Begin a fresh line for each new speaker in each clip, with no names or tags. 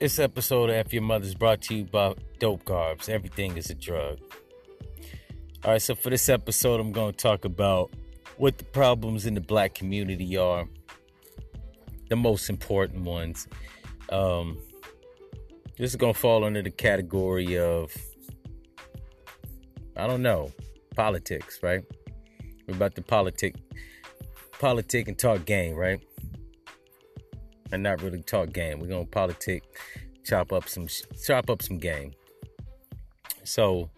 This episode of F Your Mother is brought to you by Dope Garbs. Everything is a drug. All right, so for this episode, I'm going to talk about what the problems in the black community are, the most important ones. Um, this is going to fall under the category of, I don't know, politics, right? We're about to politic, politic and talk game, right? And not really talk game. We're gonna politic, chop up some, chop up some game. So,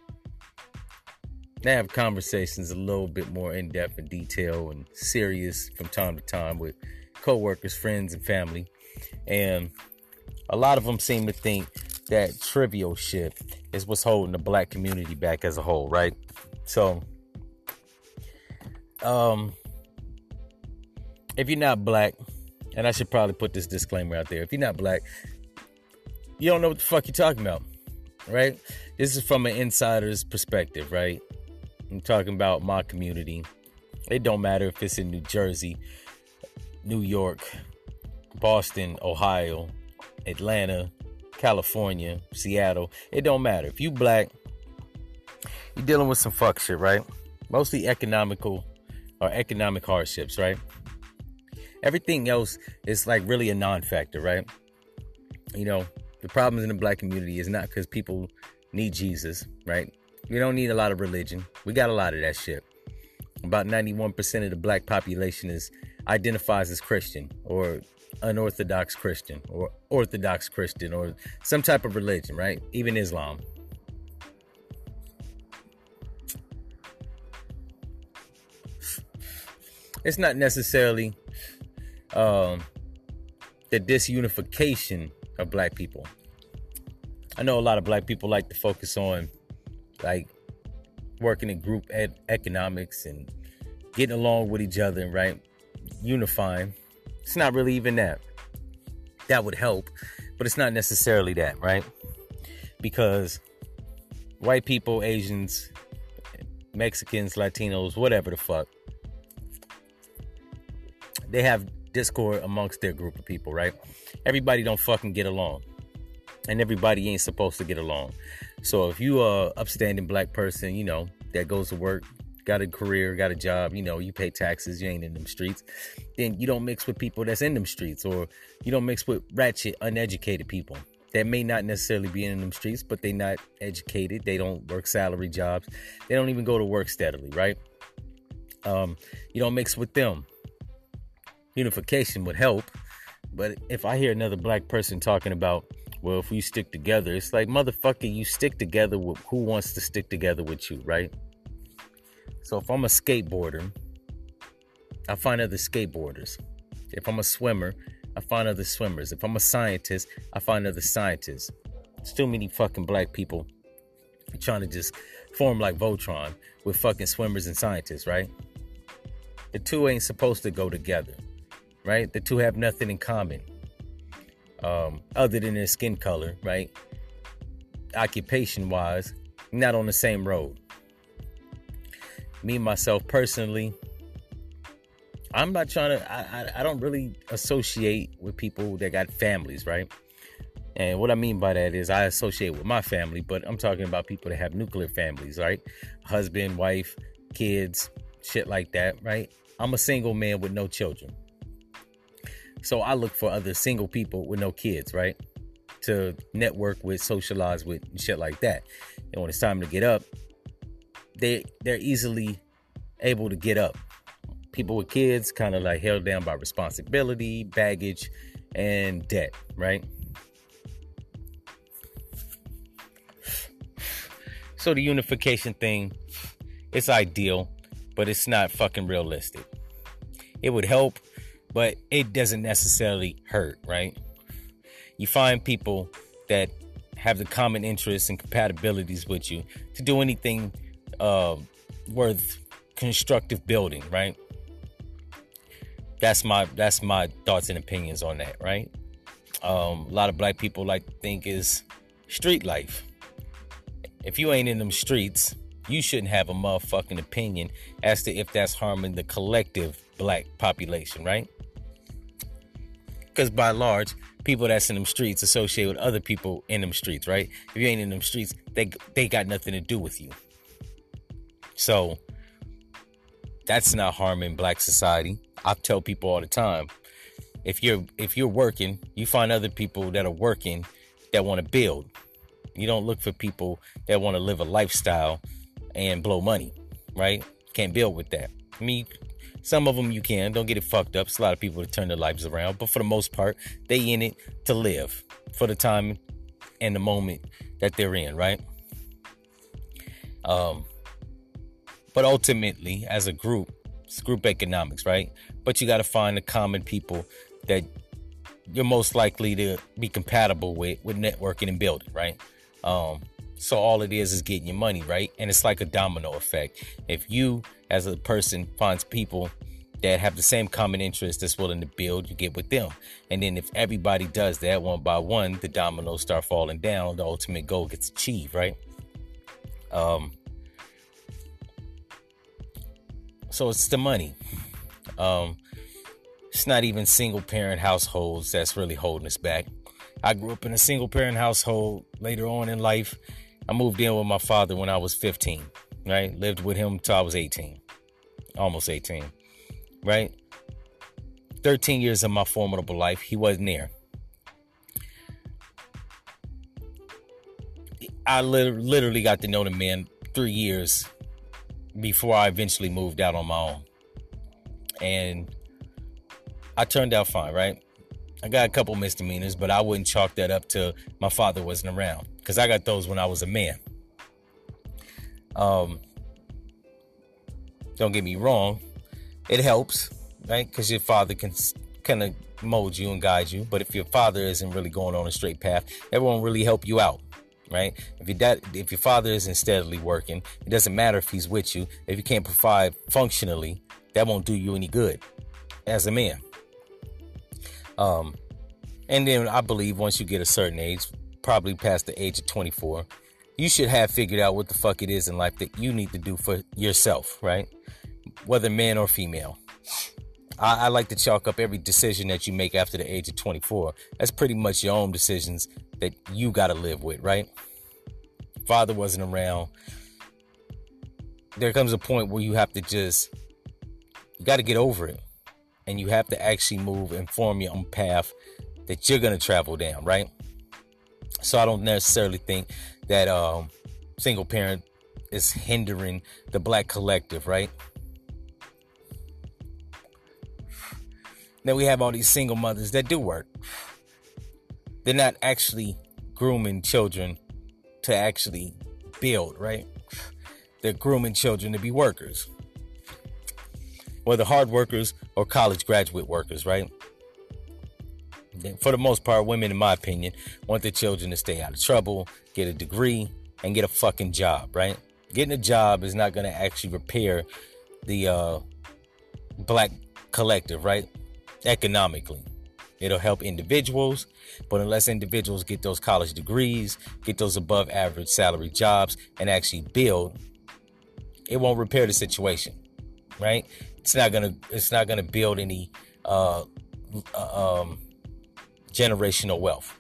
they have conversations a little bit more in depth and detail and serious from time to time with coworkers, friends, and family. And a lot of them seem to think that trivial shit is what's holding the black community back as a whole, right? So, um, if you're not black, and I should probably put this disclaimer out there. If you're not black, you don't know what the fuck you're talking about, right? This is from an insider's perspective, right? I'm talking about my community. It don't matter if it's in New Jersey, New York, Boston, Ohio, Atlanta, California, Seattle. It don't matter. If you black, you're dealing with some fuck shit, right? Mostly economical or economic hardships, right? Everything else is like really a non-factor, right? You know, the problems in the black community is not because people need Jesus, right? We don't need a lot of religion. We got a lot of that shit. About 91% of the black population is identifies as Christian or unorthodox Christian or orthodox Christian or some type of religion, right? Even Islam. It's not necessarily um, the disunification of black people. I know a lot of black people like to focus on like working in group ed- economics and getting along with each other, right? Unifying. It's not really even that. That would help, but it's not necessarily that, right? Because white people, Asians, Mexicans, Latinos, whatever the fuck, they have discord amongst their group of people, right? Everybody don't fucking get along. And everybody ain't supposed to get along. So if you are upstanding black person, you know, that goes to work, got a career, got a job, you know, you pay taxes, you ain't in them streets, then you don't mix with people that's in them streets or you don't mix with ratchet, uneducated people that may not necessarily be in them streets, but they not educated. They don't work salary jobs. They don't even go to work steadily, right? Um, you don't mix with them unification would help. But if I hear another black person talking about, well, if we stick together, it's like, motherfucker, you stick together with who wants to stick together with you, right? So if I'm a skateboarder, I find other skateboarders. If I'm a swimmer, I find other swimmers. If I'm a scientist, I find other scientists. There's too many fucking black people trying to just form like Voltron with fucking swimmers and scientists, right? The two ain't supposed to go together right? The two have nothing in common um, other than their skin color, right? Occupation wise, not on the same road. Me, myself personally, I'm not trying to, I, I, I don't really associate with people that got families, right? And what I mean by that is I associate with my family, but I'm talking about people that have nuclear families, right? Husband, wife, kids, shit like that, right? I'm a single man with no children. So I look for other single people with no kids, right? To network with, socialize with, and shit like that. And when it's time to get up, they they're easily able to get up. People with kids kind of like held down by responsibility, baggage, and debt, right? So the unification thing, it's ideal, but it's not fucking realistic. It would help but it doesn't necessarily hurt, right? You find people that have the common interests and compatibilities with you to do anything uh, worth constructive building, right? That's my that's my thoughts and opinions on that, right? Um, a lot of black people like to think is street life. If you ain't in them streets, you shouldn't have a motherfucking opinion as to if that's harming the collective black population, right? Because by large, people that's in them streets associate with other people in them streets, right? If you ain't in them streets, they they got nothing to do with you. So that's not harming black society. I tell people all the time, if you're if you're working, you find other people that are working that want to build. You don't look for people that want to live a lifestyle and blow money, right? Can't build with that. I mean, some of them you can. Don't get it fucked up. It's a lot of people to turn their lives around, but for the most part, they in it to live for the time and the moment that they're in, right? Um, but ultimately, as a group, it's group economics, right? But you got to find the common people that you're most likely to be compatible with with networking and building, right? Um, so all it is is getting your money, right? And it's like a domino effect. If you as a person finds people that have the same common interest that's willing to build, you get with them. And then if everybody does that one by one, the dominoes start falling down, the ultimate goal gets achieved, right? Um so it's the money. Um it's not even single parent households that's really holding us back. I grew up in a single parent household later on in life. I moved in with my father when I was 15, right? Lived with him till I was 18, almost 18, right? 13 years of my formidable life, he wasn't there. I literally got to know the man three years before I eventually moved out on my own. And I turned out fine, right? I got a couple misdemeanors, but I wouldn't chalk that up to my father wasn't around because I got those when I was a man. Um, don't get me wrong, it helps, right? Because your father can kind of mold you and guide you. But if your father isn't really going on a straight path, that won't really help you out, right? If your dad, if your father isn't steadily working, it doesn't matter if he's with you. If you can't provide functionally, that won't do you any good as a man. Um, and then I believe once you get a certain age, probably past the age of 24, you should have figured out what the fuck it is in life that you need to do for yourself, right? Whether man or female. I, I like to chalk up every decision that you make after the age of 24. That's pretty much your own decisions that you got to live with, right? Father wasn't around. There comes a point where you have to just, you got to get over it and you have to actually move and form your own path that you're going to travel down, right? So I don't necessarily think that um, single parent is hindering the black collective, right? Then we have all these single mothers that do work. They're not actually grooming children to actually build, right? They're grooming children to be workers whether hard workers or college graduate workers, right? For the most part, women, in my opinion, want their children to stay out of trouble, get a degree, and get a fucking job, right? Getting a job is not going to actually repair the uh, black collective, right? Economically. It'll help individuals, but unless individuals get those college degrees, get those above average salary jobs, and actually build, it won't repair the situation, right? It's not gonna it's not gonna build any uh, uh, um, generational wealth.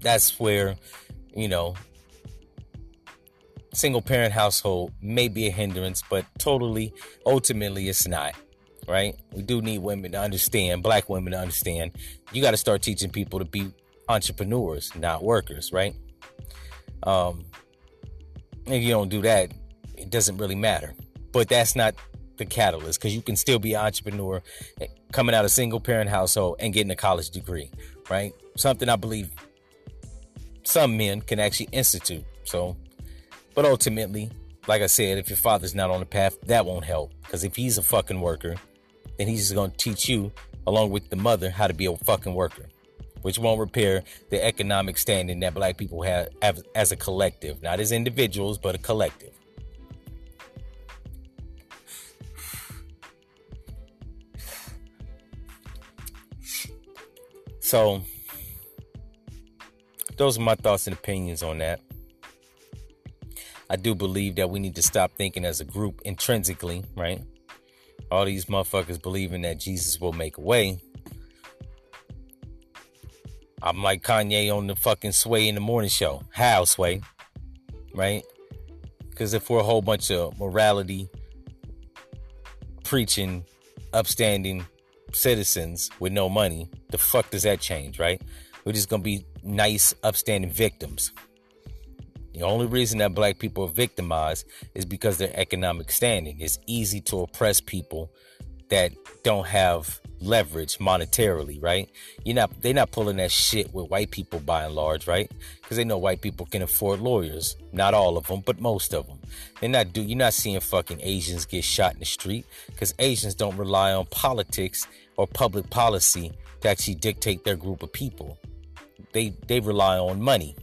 That's where you know single parent household may be a hindrance, but totally ultimately it's not. Right? We do need women to understand, black women to understand. You got to start teaching people to be entrepreneurs, not workers, right? Um, if you don't do that, it doesn't really matter but that's not the catalyst because you can still be an entrepreneur eh, coming out of single parent household and getting a college degree, right? Something I believe some men can actually institute. So, but ultimately, like I said, if your father's not on the path, that won't help because if he's a fucking worker, then he's just going to teach you, along with the mother, how to be a fucking worker, which won't repair the economic standing that black people have, have as a collective, not as individuals, but a collective. So, those are my thoughts and opinions on that. I do believe that we need to stop thinking as a group intrinsically, right? All these motherfuckers believing that Jesus will make a way. I'm like Kanye on the fucking Sway in the morning show. How, Sway? Right? Because if we're a whole bunch of morality preaching, upstanding citizens with no money, the fuck does that change, right? We're just gonna be nice, upstanding victims. The only reason that black people are victimized is because their economic standing. It's easy to oppress people that don't have leverage monetarily, right? You're not they're not pulling that shit with white people by and large, right? Because they know white people can afford lawyers. Not all of them, but most of them. They're not do you're not seeing fucking Asians get shot in the street because Asians don't rely on politics or public policy to actually dictate their group of people. They they rely on money.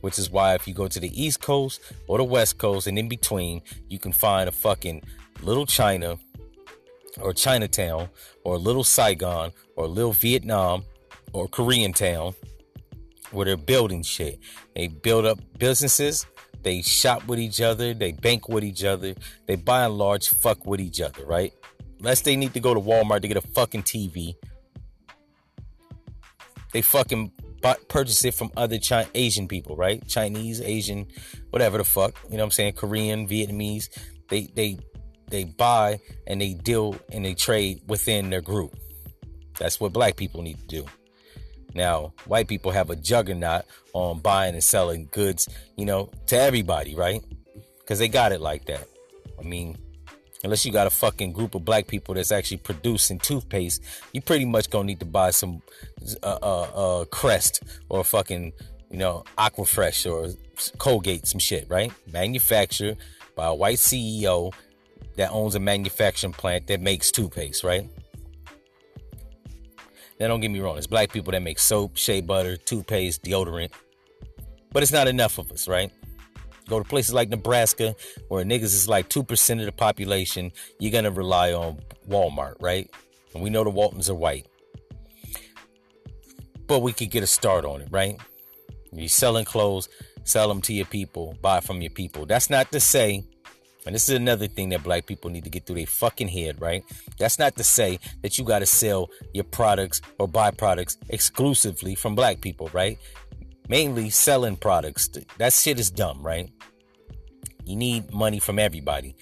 Which is why if you go to the East Coast or the West Coast and in between, you can find a fucking little China or Chinatown or Little Saigon or Little Vietnam or Korean Town where they're building shit. They build up businesses, they shop with each other, they bank with each other, they by and large fuck with each other, right? Unless they need to go to Walmart to get a fucking TV. They fucking purchase it from other China, Asian people, right? Chinese, Asian, whatever the fuck. You know what I'm saying? Korean, Vietnamese. They they they buy and they deal and they trade within their group. That's what black people need to do. Now, white people have a juggernaut on buying and selling goods, you know, to everybody, right? Because they got it like that. I mean, unless you got a fucking group of black people that's actually producing toothpaste, you pretty much gonna need to buy some uh, uh, uh, Crest or fucking, you know, Aquafresh or Colgate, some shit, right? Manufactured by a white CEO that owns a manufacturing plant that makes toothpaste, right? Now, don't get me wrong, it's black people that make soap, shea butter, toothpaste, deodorant, but it's not enough of us, right? Go to places like Nebraska, where niggas is like 2% of the population, you're gonna rely on Walmart, right? And we know the Waltons are white. But we could get a start on it, right? You're selling clothes, sell them to your people, buy from your people. That's not to say and this is another thing that black people need to get through their fucking head, right? That's not to say that you got to sell your products or buy products exclusively from black people, right? Mainly selling products. That shit is dumb, right? You need money from everybody.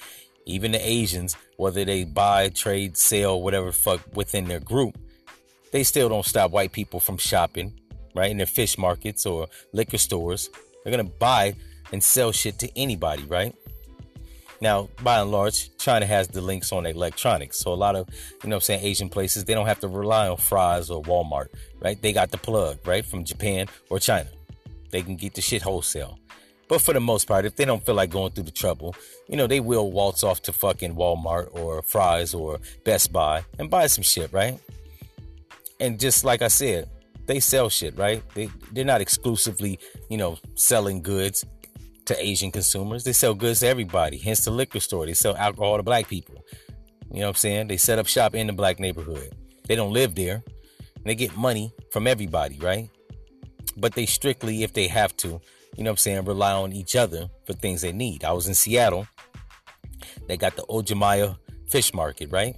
Even the Asians, whether they buy, trade, sell, whatever fuck within their group, they still don't stop white people from shopping, right? In their fish markets or liquor stores. They're gonna buy and sell shit to anybody, right? Now, by and large, China has the links on electronics. So a lot of, you know I'm saying, Asian places, they don't have to rely on Fry's or Walmart, right? They got the plug, right? From Japan or China. They can get the shit wholesale. But for the most part, if they don't feel like going through the trouble, you know, they will waltz off to fucking Walmart or Fry's or Best Buy and buy some shit, right? And just like I said, they sell shit, right? They they're not exclusively, you know, selling goods to Asian consumers. They sell goods to everybody, hence the liquor store. They sell alcohol to black people. You know what I'm saying? They set up shop in the black neighborhood. They don't live there. they get money from everybody, right? But they strictly, if they have to, you know what I'm saying, rely on each other for things they need. I was in Seattle. They got the Uwajimaya fish market, right?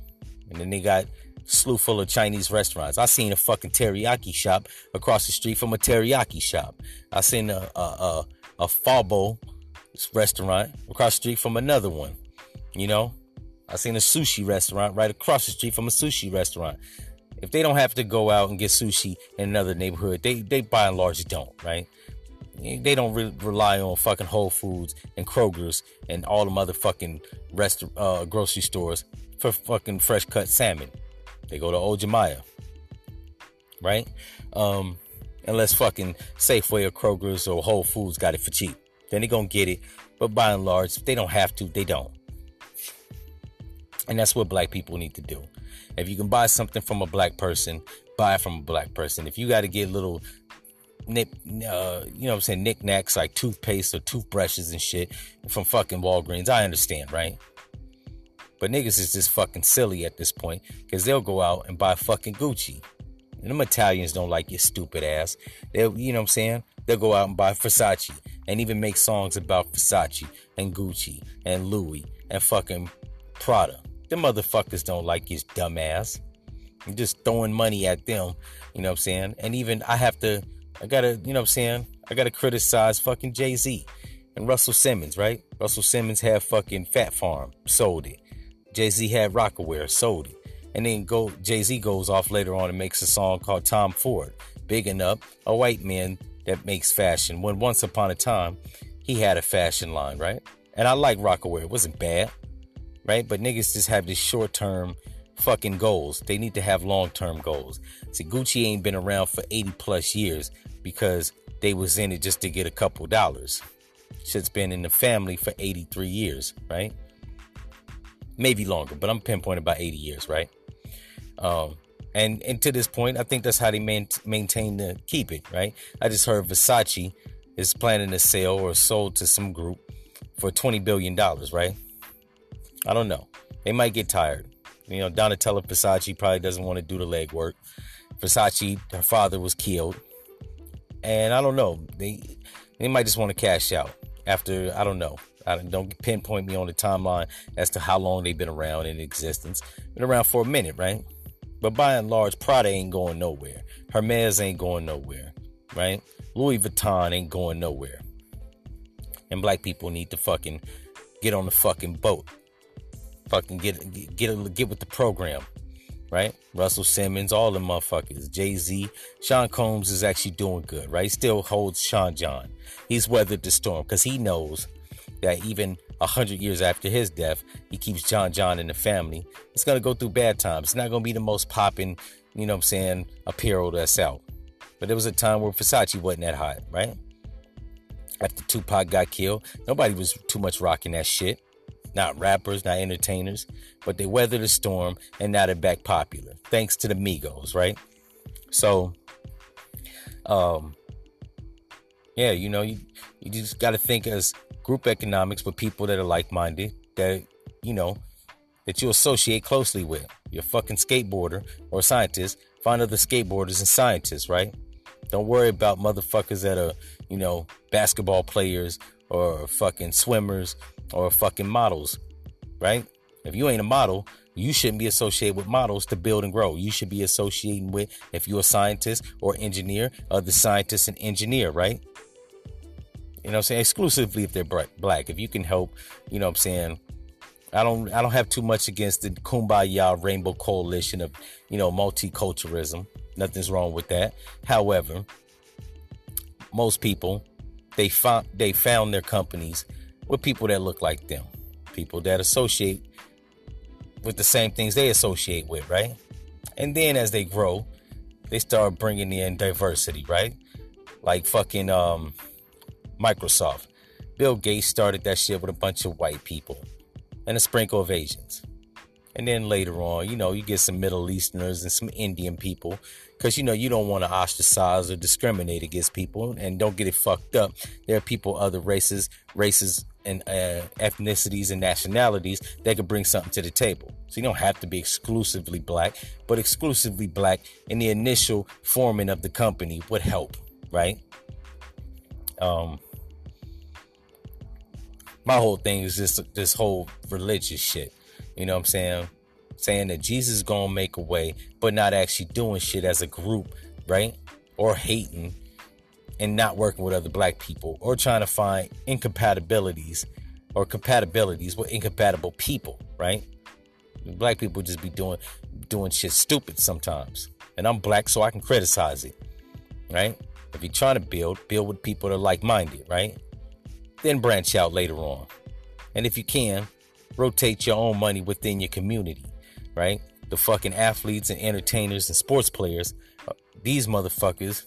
And then they got slew full of Chinese restaurants. I seen a fucking teriyaki shop across the street from a teriyaki shop. I seen a, a, a a Fabo restaurant across the street from another one. You know, I seen a sushi restaurant right across the street from a sushi restaurant. If they don't have to go out and get sushi in another neighborhood, they they by and large don't, right? They don't re- rely on fucking Whole Foods and Kroger's and all the motherfucking rest uh, grocery stores for fucking fresh cut salmon. They go to Uwajimaya, right? Um, unless fucking Safeway or Kroger's or Whole Foods got it for cheap. Then they gonna get it. But by and large, if they don't have to, they don't. And that's what black people need to do. If you can buy something from a black person, buy it from a black person. If you got to get little nip, uh, you know what I'm saying, knickknacks like toothpaste or toothbrushes and shit from fucking Walgreens, I understand, right? But niggas is just fucking silly at this point because they'll go out and buy fucking Gucci. And them Italians don't like your stupid ass. They'll, you know what I'm saying? They'll go out and buy Versace and even make songs about Versace and Gucci and Louis and fucking Prada. The motherfuckers don't like his dumb ass. You're just throwing money at them, you know what I'm saying? And even I have to, I gotta, you know what I'm saying? I gotta criticize fucking Jay Z and Russell Simmons, right? Russell Simmons had fucking Fat Farm, sold it. Jay Z had Rocawear, sold it. And then go Jay Z goes off later on and makes a song called Tom Ford, bigging up a white man that makes fashion. When once upon a time, he had a fashion line, right? And I like Rocawear. It wasn't bad, right? But niggas just have this short term fucking goals. They need to have long term goals. See, Gucci ain't been around for 80 plus years because they was in it just to get a couple dollars. Shit's been in the family for 83 years, right? Maybe longer, but I'm pinpointing about 80 years, right? Um, and and to this point, I think that's how they man- maintain to keep it, right? I just heard Versace is planning to sell or sold to some group for 20 billion dollars, right? I don't know. They might get tired. You know, Donatella Versace probably doesn't want to do the legwork. Versace, her father was killed, and I don't know. They they might just want to cash out after I don't know. I don't, pinpoint me on the timeline as to how long they've been around in existence. Been around for a minute, right? But by and large, Prada ain't going nowhere. Hermes ain't going nowhere, right? Louis Vuitton ain't going nowhere. And black people need to fucking get on the fucking boat. Fucking get get get, get with the program, right? Russell Simmons, all the motherfuckers, Jay Z, Sean Combs is actually doing good, right? Still holds Sean John. He's weathered the storm because he knows that even a hundred years after his death, he keeps Sean John in the family. It's gonna go through bad times. It's not gonna be the most popping, you know what I'm saying, apparel that's out. But there was a time where Versace wasn't that hot, right? After Tupac got killed, nobody was too much rocking that shit. Not rappers, not entertainers, but they weathered the storm and now they're back popular. Thanks to the Migos, right? So, um, yeah, you know, you, you just got to think as group economics with people that are like minded, that, you know, that you associate closely with. You're fucking skateboarder or scientist, find other skateboarders and scientists, right? Don't worry about motherfuckers that are, you know, basketball players or fucking swimmers or fucking models, right? If you ain't a model, you shouldn't be associated with models to build and grow. You should be associating with, if you're a scientist or engineer, other scientists and engineer, right? You know I'm saying? Exclusively if they're black. If you can help, you know what I'm saying? I don't I don't have too much against the Kumbaya Rainbow Coalition of, you know, multiculturalism. Nothing's wrong with that. However, most people they found they found their companies with people that look like them, people that associate with the same things they associate with, right? And then as they grow, they start bringing in diversity, right? Like fucking um Microsoft. Bill Gates started that shit with a bunch of white people and a sprinkle of Asians. And then later on, you know, you get some Middle Easterners and some Indian people because, you know, you don't want to ostracize or discriminate against people and don't get it fucked up. There are people, other races, races and uh, ethnicities and nationalities that could bring something to the table. So you don't have to be exclusively black, but exclusively black in the initial forming of the company would help, right? Um, my whole thing is just this whole religious shit. You know what I'm saying? Saying that Jesus is gonna make a way, but not actually doing shit as a group, right? Or hating and not working with other black people or trying to find incompatibilities or compatibilities with incompatible people, right? Black people just be doing doing shit stupid sometimes. And I'm black so I can criticize it. Right? If you're trying to build, build with people that are like-minded, right? Then branch out later on. And if you can, rotate your own money within your community, right? The fucking athletes and entertainers and sports players, uh, these motherfuckers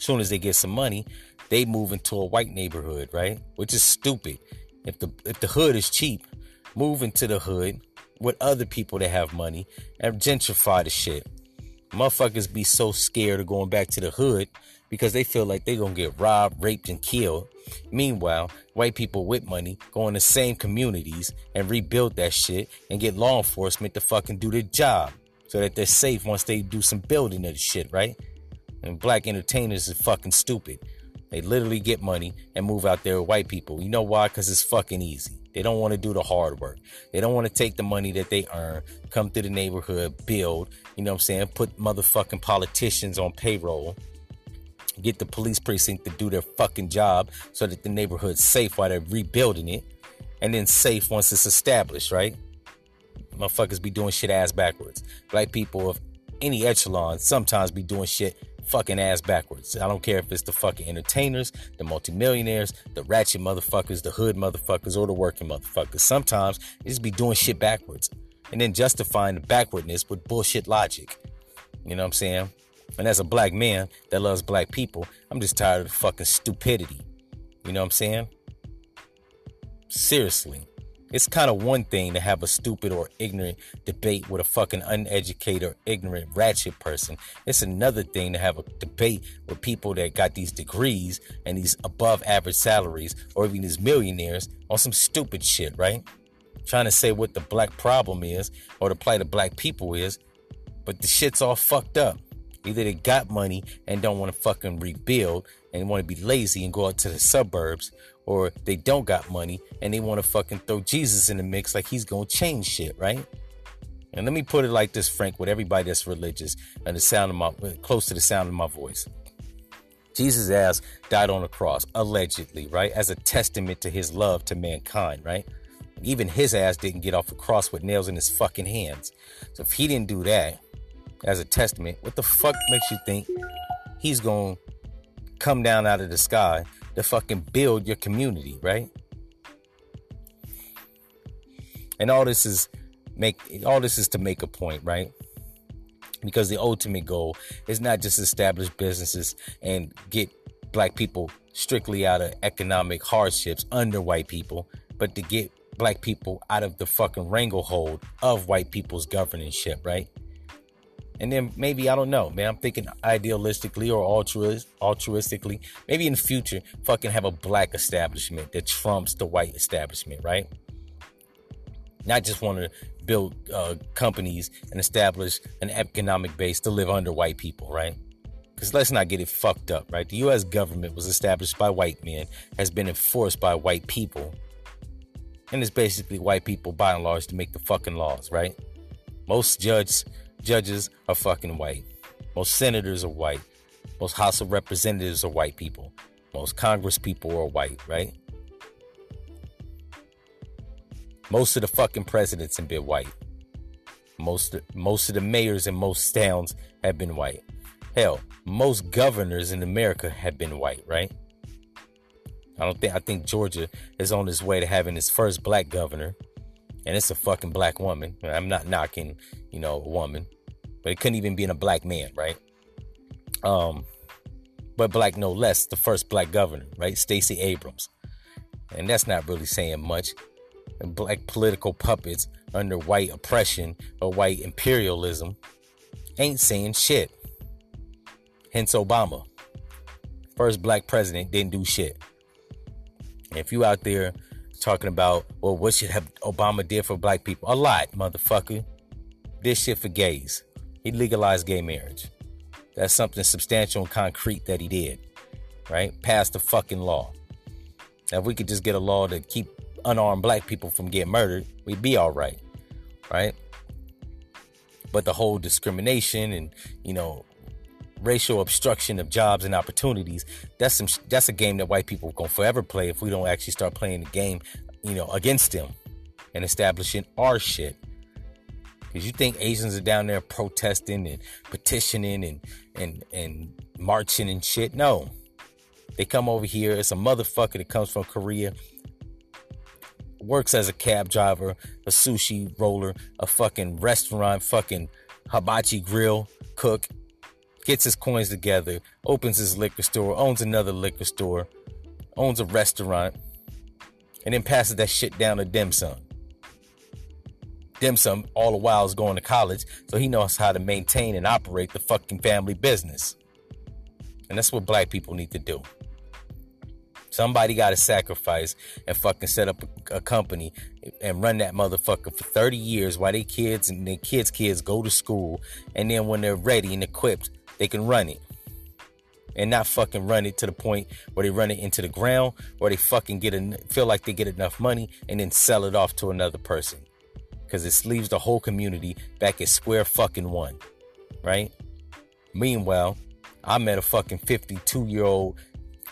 as soon as they get some money, they move into a white neighborhood, right? Which is stupid. If the if the hood is cheap, move into the hood with other people that have money and gentrify the shit. Motherfuckers be so scared of going back to the hood because they feel like they're gonna get robbed, raped, and killed. Meanwhile, white people with money go in the same communities and rebuild that shit and get law enforcement to fucking do their job so that they're safe once they do some building of the shit, right? And black entertainers is fucking stupid. They literally get money and move out there with white people. You know why? Because it's fucking easy. They don't want to do the hard work. They don't want to take the money that they earn, come to the neighborhood, build, you know what I'm saying? Put motherfucking politicians on payroll, get the police precinct to do their fucking job so that the neighborhood's safe while they're rebuilding it, and then safe once it's established, right? Motherfuckers be doing shit ass backwards. Black people of any echelon sometimes be doing shit fucking ass backwards. I don't care if it's the fucking entertainers, the multimillionaires, the ratchet motherfuckers, the hood motherfuckers, or the working motherfuckers. Sometimes they just be doing shit backwards and then justifying the backwardness with bullshit logic. You know what I'm saying? And as a black man that loves black people, I'm just tired of the fucking stupidity. You know what I'm saying? Seriously. It's kind of one thing to have a stupid or ignorant debate with a fucking uneducated or ignorant ratchet person. It's another thing to have a debate with people that got these degrees and these above average salaries or even these millionaires on some stupid shit, right? Trying to say what the black problem is or the plight of black people is, but the shit's all fucked up. Either they got money and don't want to fucking rebuild and want to be lazy and go out to the suburbs, or they don't got money and they want to fucking throw Jesus in the mix like he's gonna change shit, right? And let me put it like this, Frank, with everybody that's religious and the sound of my close to the sound of my voice. Jesus' ass died on the cross, allegedly, right? As a testament to his love to mankind, right? Even his ass didn't get off the cross with nails in his fucking hands. So if he didn't do that as a testament, what the fuck makes you think he's gonna come down out of the sky to fucking build your community, right? And all this is make all this is to make a point, right? Because the ultimate goal is not just establish businesses and get black people strictly out of economic hardships under white people, but to get black people out of the fucking wranglehold of white people's governorship, right? And then maybe, I don't know, man, I'm thinking idealistically or altruist, altruistically, maybe in the future, fucking have a black establishment that trumps the white establishment, right? Not just want to build uh, companies and establish an economic base to live under white people, right? Because let's not get it fucked up, right? The US government was established by white men, has been enforced by white people, and it's basically white people by and large to make the fucking laws, right? Most judges judges are fucking white. Most senators are white. Most House of Representatives are white people. Most Congress people are white, right? Most of the fucking presidents have been white. Most most of the mayors in most towns have been white. Hell, most governors in America have been white, right? I don't think I think Georgia is on its way to having its first black governor and it's a fucking black woman. I'm not knocking, you know, a woman, but it couldn't even be in a black man, right? Um, but black no less, the first black governor, right? Stacey Abrams, and that's not really saying much. And black political puppets under white oppression or white imperialism ain't saying shit. Hence Obama, first black president, didn't do shit. If you out there talking about, well, what should have Obama did for black people? A lot, motherfucker. This shit for gays. He legalized gay marriage. That's something substantial and concrete that he did. Right? Passed the fucking law. Now, if we could just get a law to keep unarmed black people from getting murdered, we'd be all right. Right? But the whole discrimination and, you know, racial obstruction of jobs and opportunities. That's some that's a game that white people gonna forever play if we don't actually start playing the game, you know, against them and establishing our shit. Cause you think Asians are down there protesting and petitioning and and and marching and shit. No. They come over here. It's a motherfucker that comes from Korea, works as a cab driver, a sushi roller, a fucking restaurant, fucking hibachi grill cook, gets his coins together, opens his liquor store, owns another liquor store, owns a restaurant, and then passes that shit down to Dim Sum. Dim Sum, all the while, is going to college, so he knows how to maintain and operate the fucking family business. And that's what black people need to do. Somebody got to sacrifice and fucking set up a, a, company and run that motherfucker for 30 years while their kids and their kids' kids go to school. And then when they're ready and equipped, they can run it. and not fucking run it to the point where they run it into the ground or they fucking get a, feel like they get enough money and then sell it off to another person. Because it leaves the whole community back at square fucking one right? Meanwhile i met a fucking 52 year old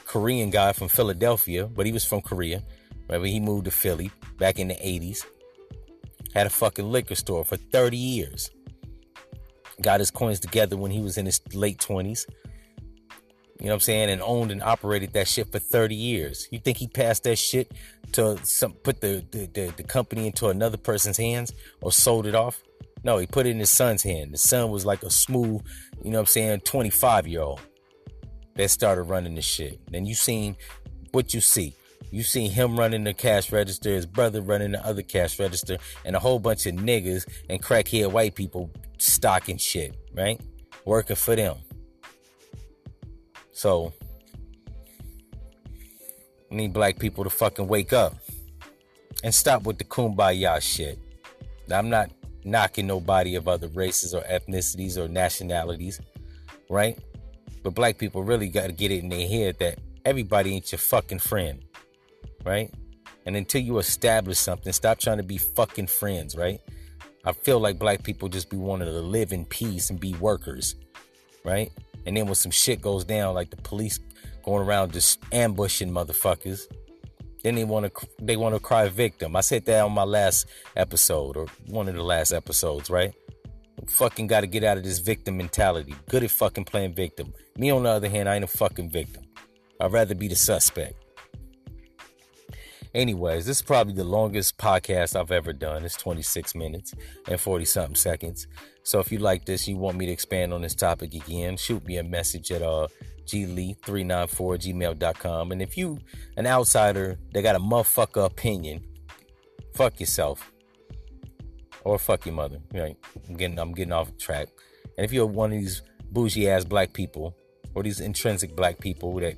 korean guy from philadelphia but he was from korea. Right he moved to philly back in the 80s had a fucking liquor store for 30 years got his coins together when he was in his late 20s you know what I'm saying? And owned and operated that shit for 30 years. You think he passed that shit to some put the, the, the, the company into another person's hands or sold it off? No, he put it in his son's hand. The son was like a smooth, you know what I'm saying, 25 year old that started running the shit. Then you seen what you see. You seen him running the cash register, his brother running the other cash register, and a whole bunch of niggas and crackhead white people stocking shit, right? Working for them. So, need black people to fucking wake up and stop with the kumbaya shit. I'm not knocking nobody of other races or ethnicities or nationalities, right? But black people really got to get it in their head that everybody ain't your fucking friend, right? And until you establish something, stop trying to be fucking friends, right? I feel like black people just be wanting to live in peace and be workers, right? And then when some shit goes down, like the police going around just ambushing motherfuckers, then they want to they want to cry victim. I said that on my last episode or one of the last episodes, right? Fucking got to get out of this victim mentality. Good at fucking playing victim. Me on the other hand, I ain't a fucking victim. I'd rather be the suspect. Anyways, this is probably the longest podcast I've ever done. It's 26 minutes and 40 something seconds. So if you like this, you want me to expand on this topic again, shoot me a message at uh glee394 gmail.com. And if you an outsider that got a motherfucker opinion, fuck yourself. Or fuck your mother. Right? I'm getting I'm getting off track. And if you're one of these bougie ass black people or these intrinsic black people that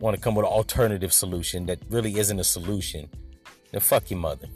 want to come with an alternative solution that really isn't a solution, then fuck your mother.